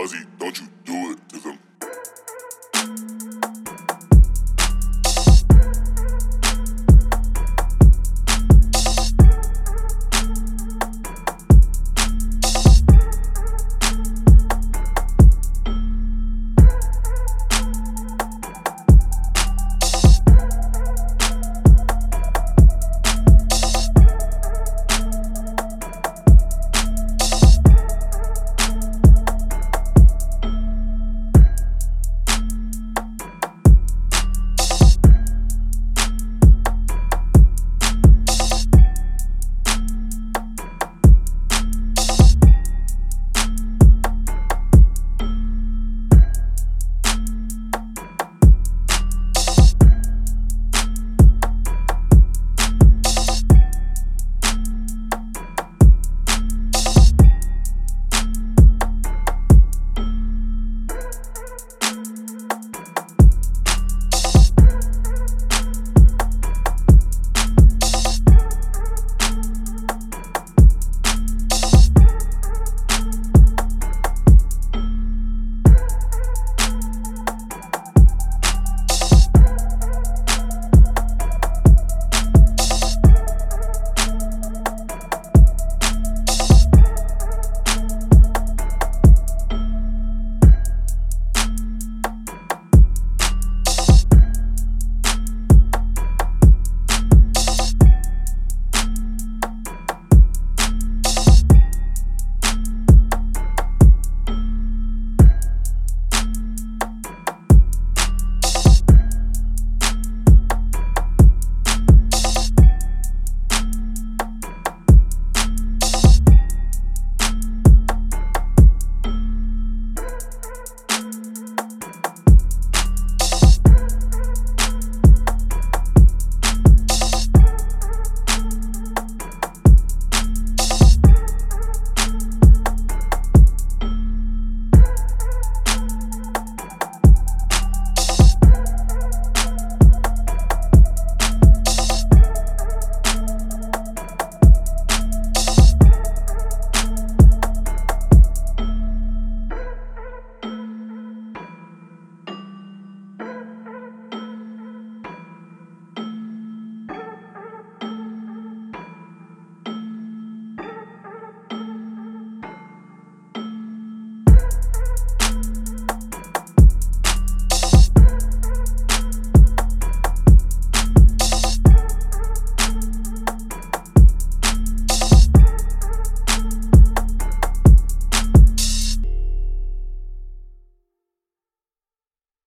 buzzy, don't you?